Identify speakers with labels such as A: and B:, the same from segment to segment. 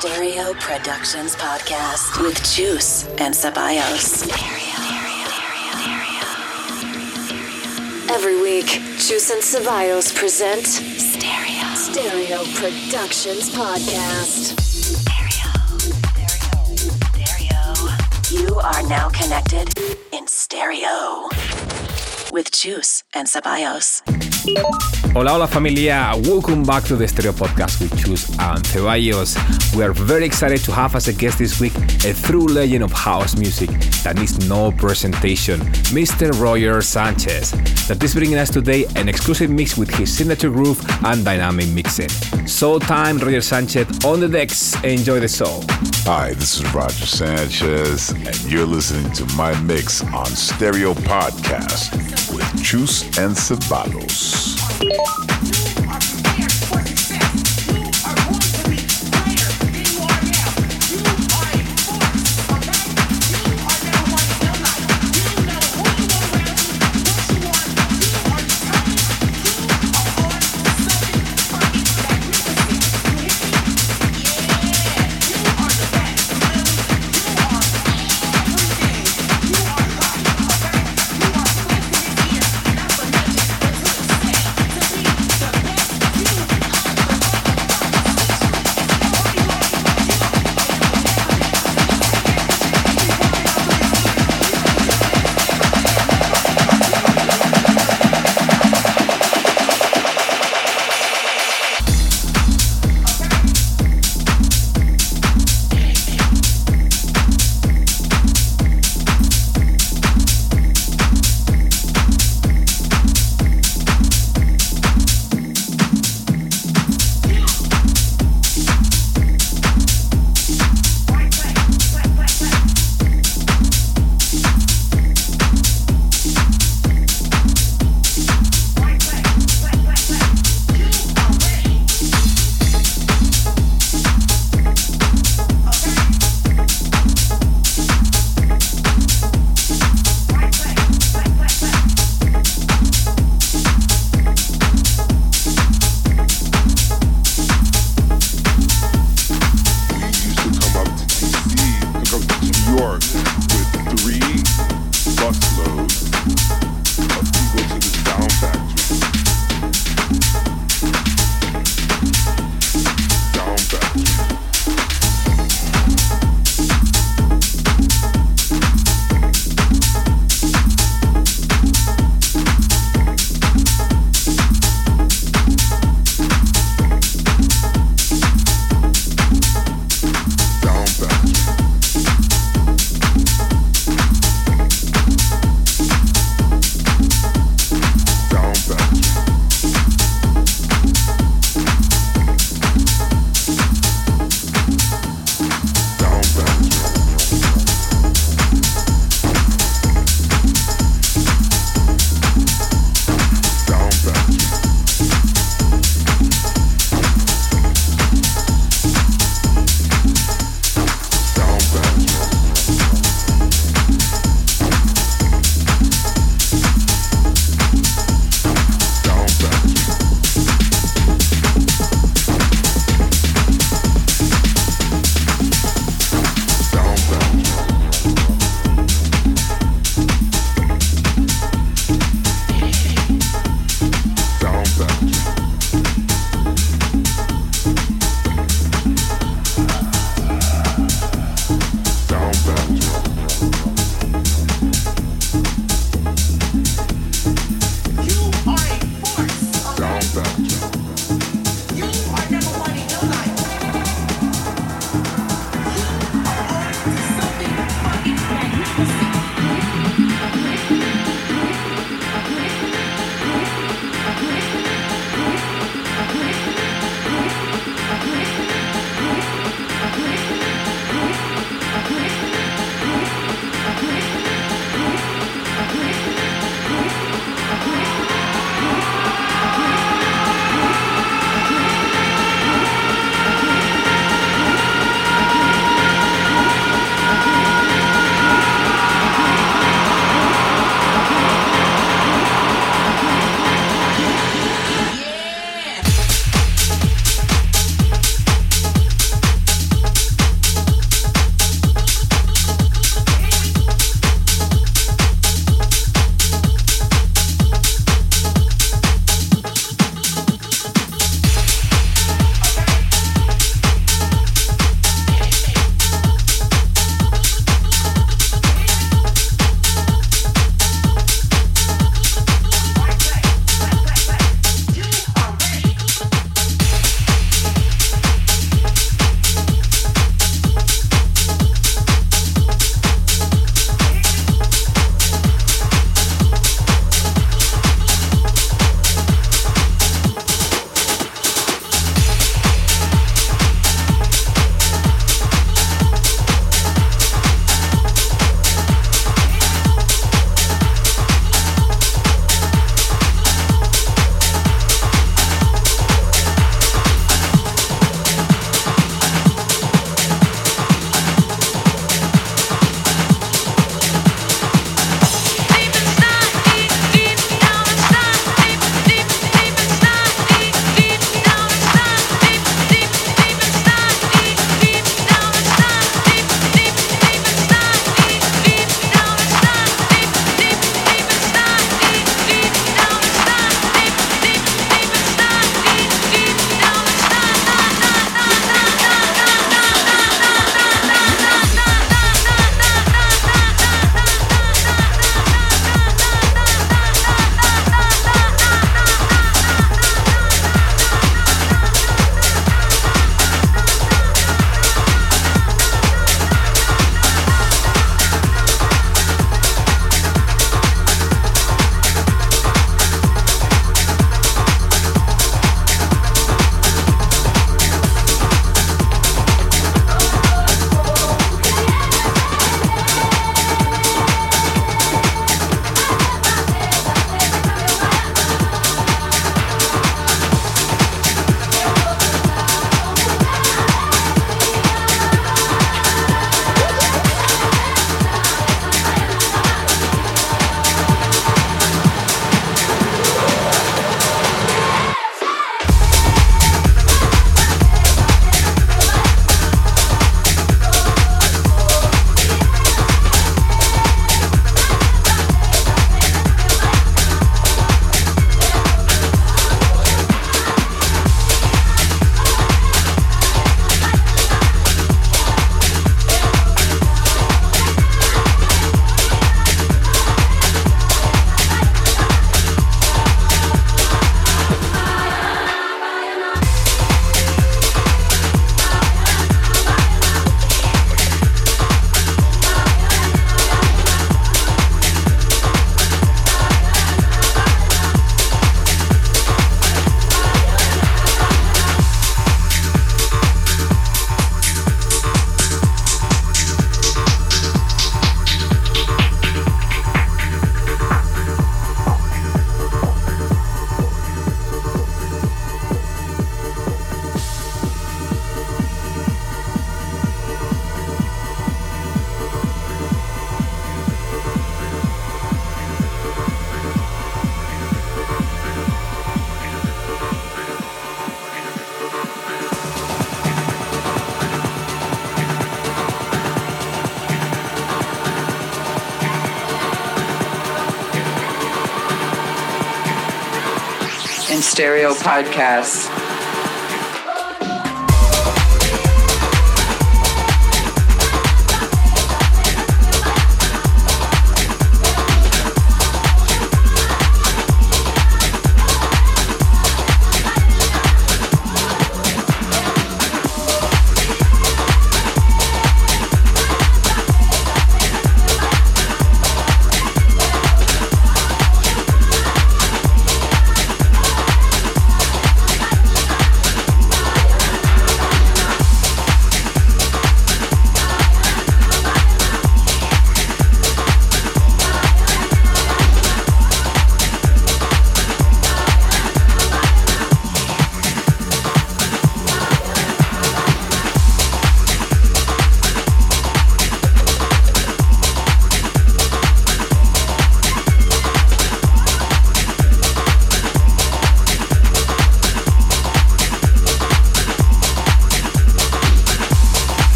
A: Stereo Productions podcast with Chus and Ceballos. Every week, Chus and Ceballos present Stereo Stereo Productions podcast. You are now connected in stereo with Chus and Ceballos.
B: Hola, hola familia. Welcome back to the Stereo Podcast with Chus and Ceballos. We are very excited to have as a guest this week a true legend of house music that needs no presentation, Mr. Roger Sanchez, that is bringing us today an exclusive mix with his signature groove and dynamic mixing. So time, Roger Sanchez on the decks. Enjoy the show.
C: Hi, this is Roger Sanchez, and you're listening to my mix on Stereo Podcast with Chus and Ceballos. Bye.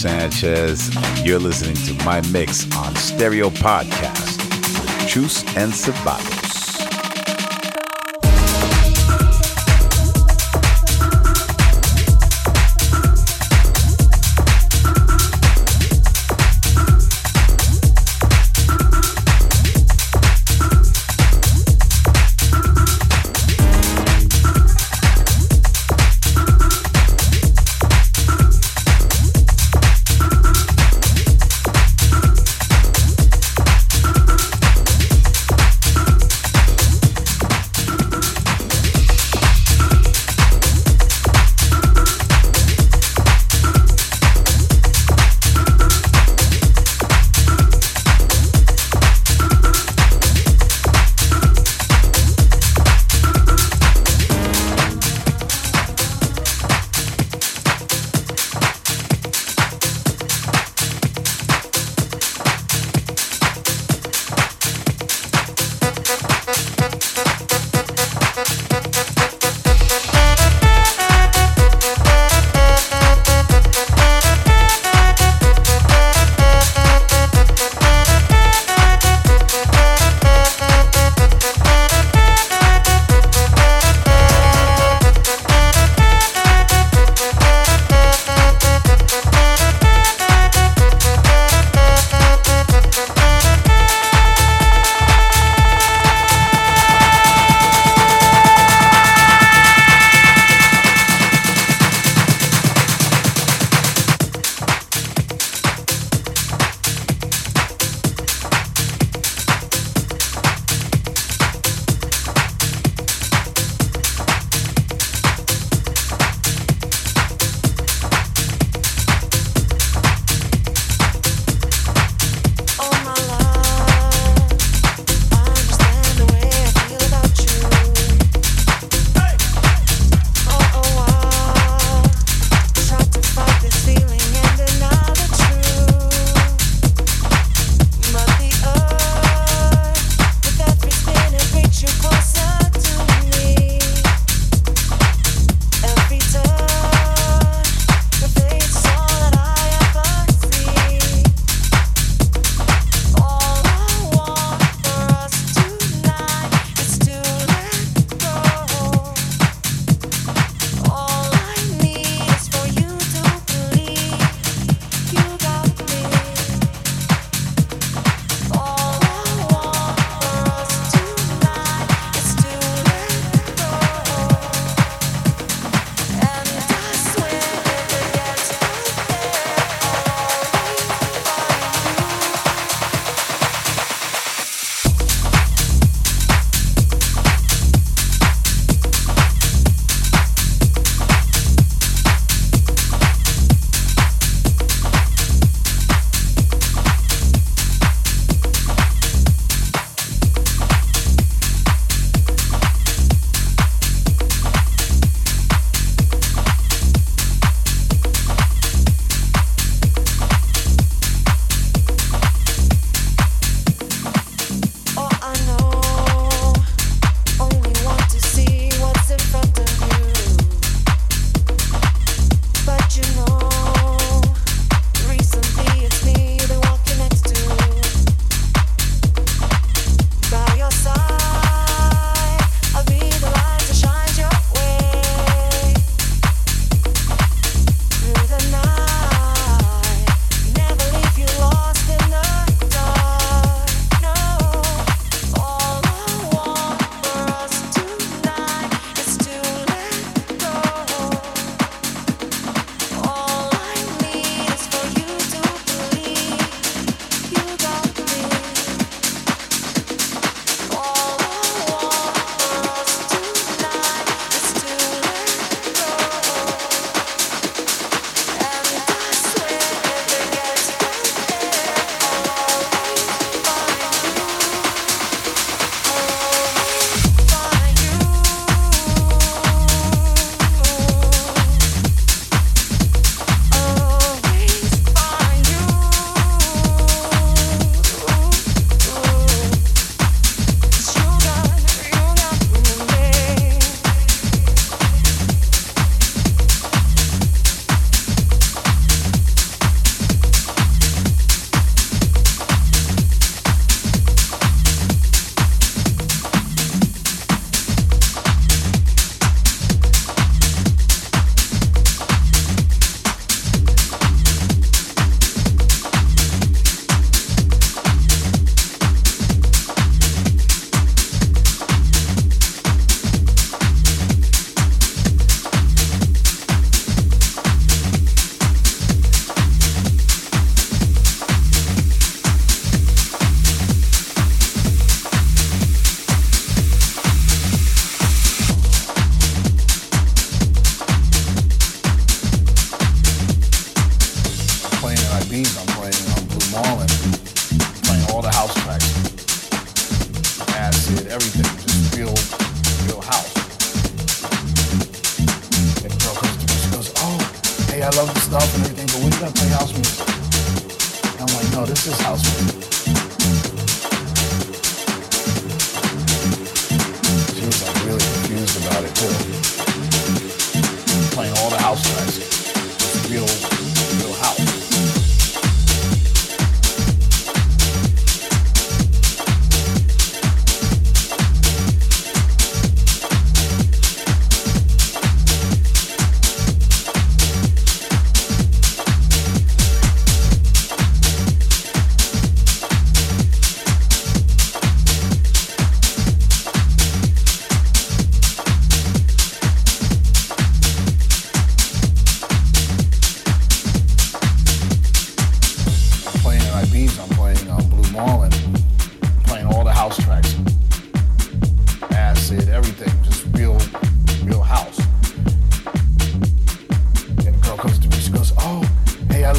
C: Sanchez. You're listening to my mix on Stereo Podcast with Chus and Ceballos.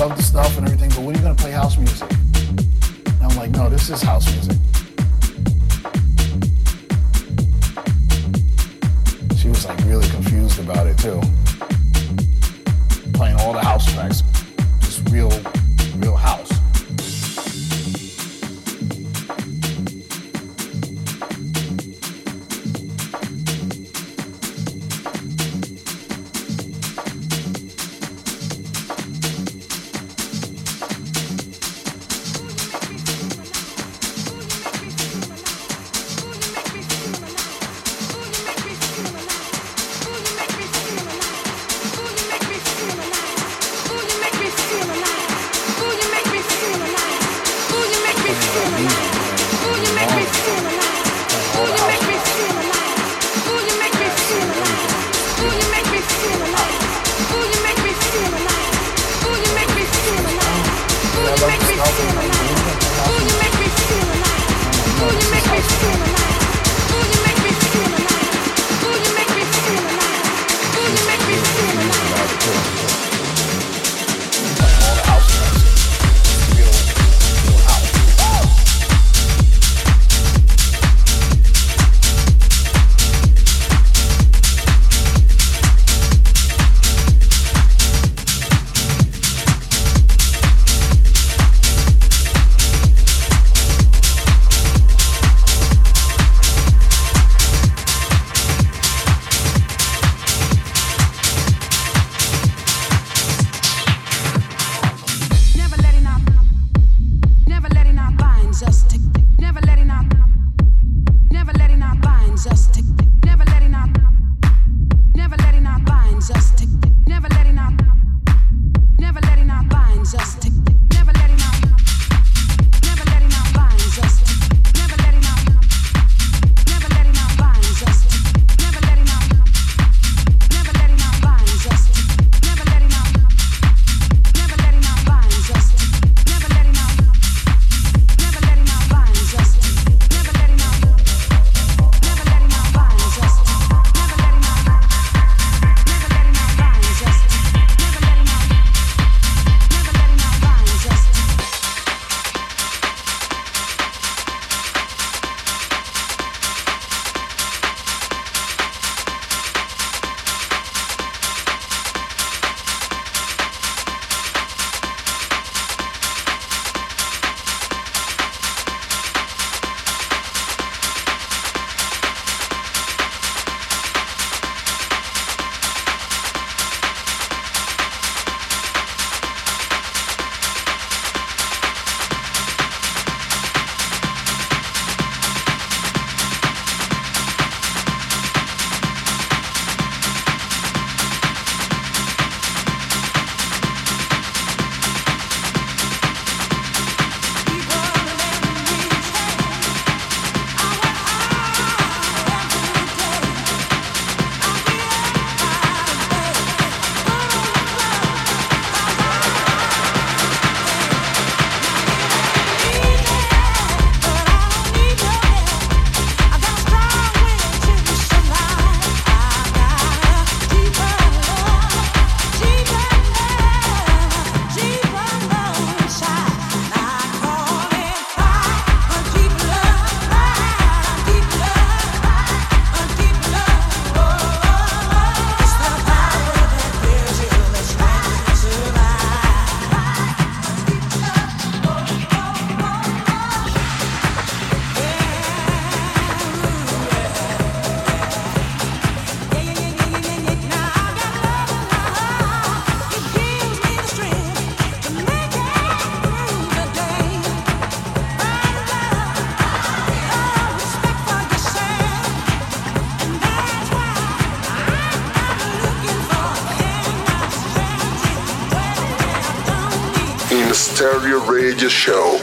D: love the stuff and everything, but when are you going to play house music? And I'm like, no, this is house music.
E: Radio Show.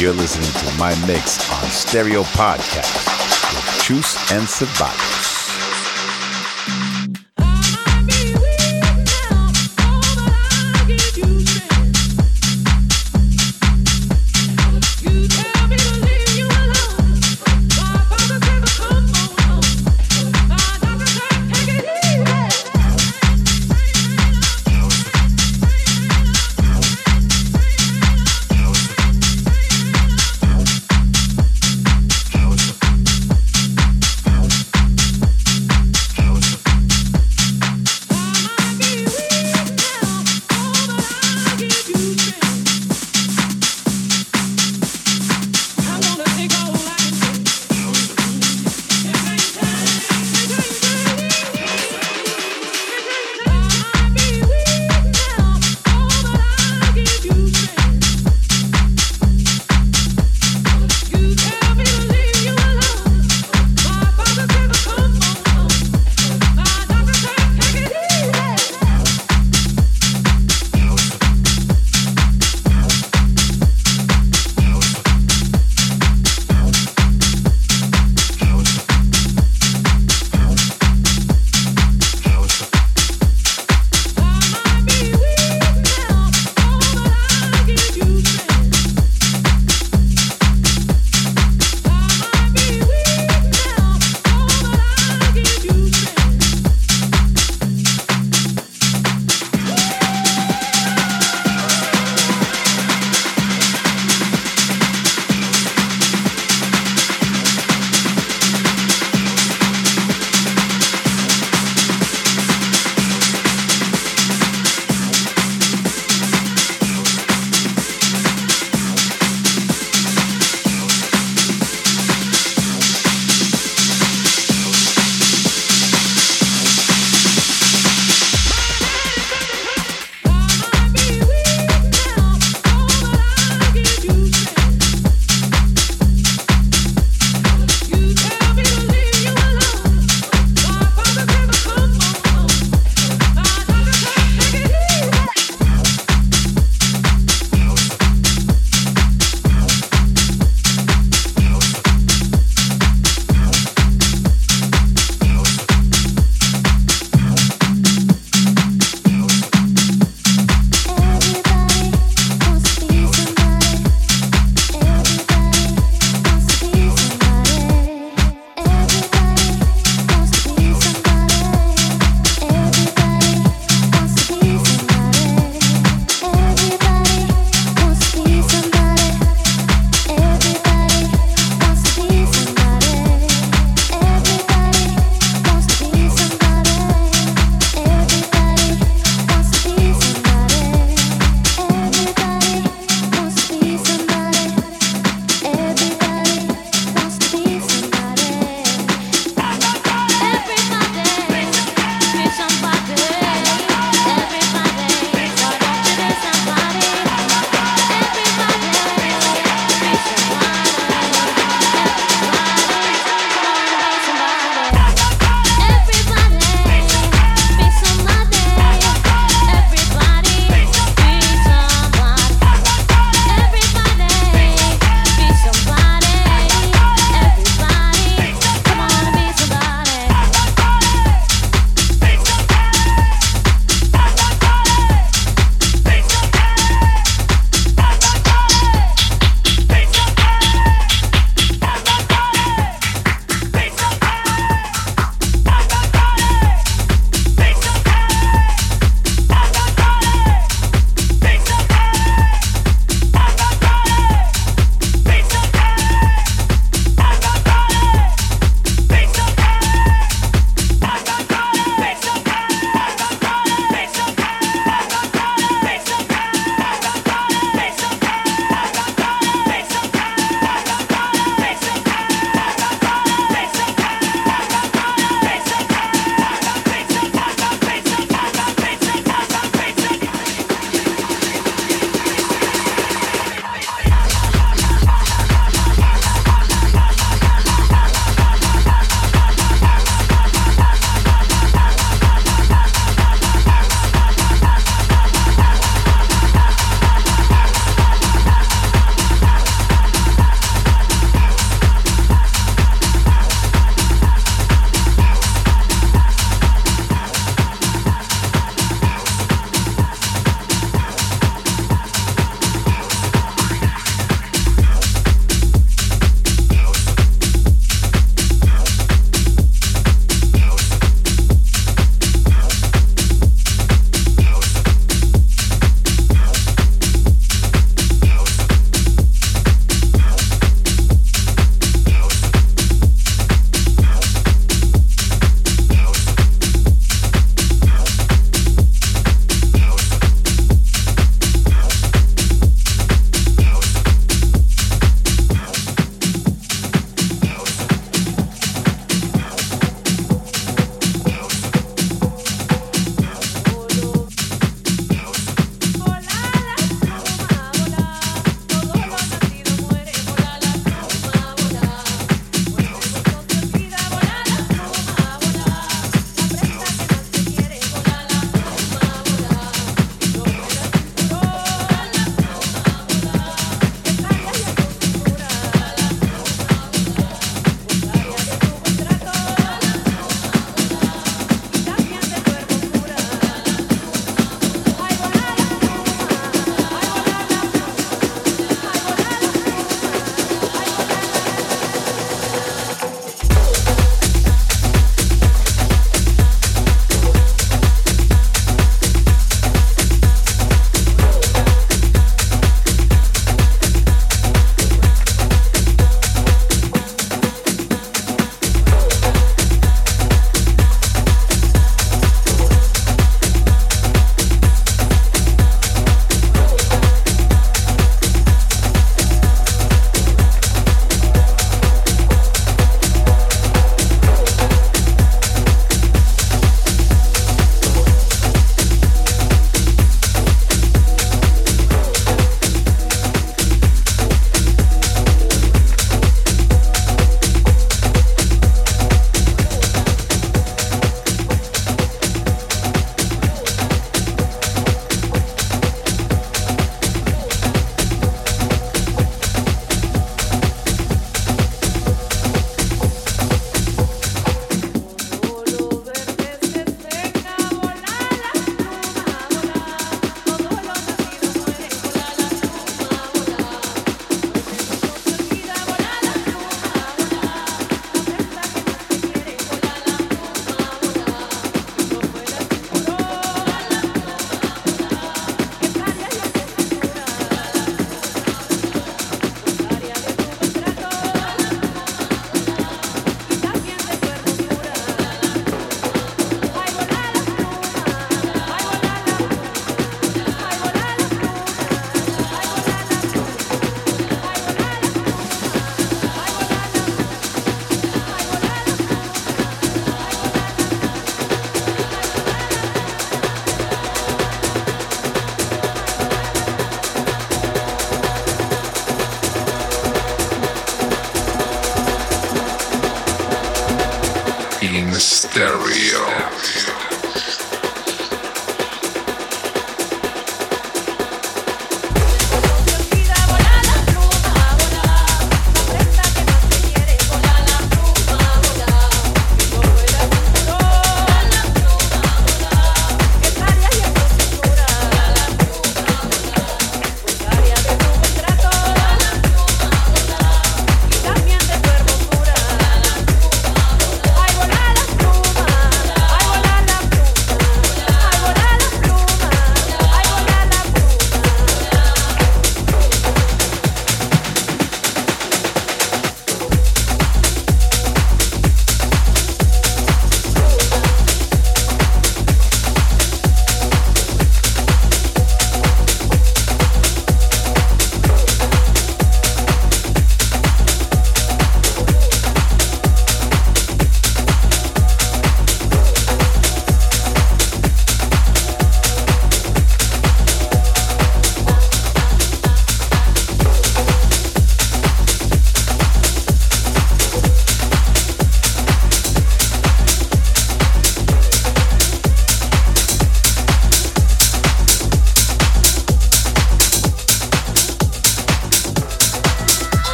C: You're listening to my mix on Stereo Podcast with and Ceballos.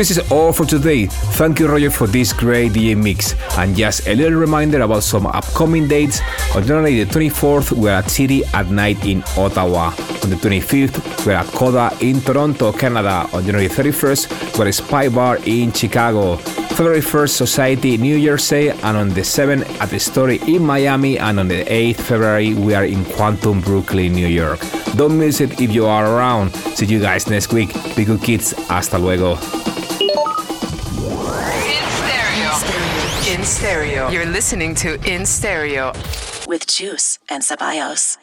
B: This is all for today. Thank you, Roger, for this great DJ mix. And just a little reminder about some upcoming dates. On January the 24th, we're at City at Night in Ottawa. On the 25th, we're at Coda in Toronto, Canada. On January 31st, we're at Spy Bar in Chicago. February 1st, Society New Jersey, and on the 7th at the Story in Miami, and on the 8th February, we are in Quantum, Brooklyn, New York. Don't miss it if you are around. See you guys next week. Be good kids. Hasta luego.
F: You're listening to In Stereo
A: With Chus and Ceballos.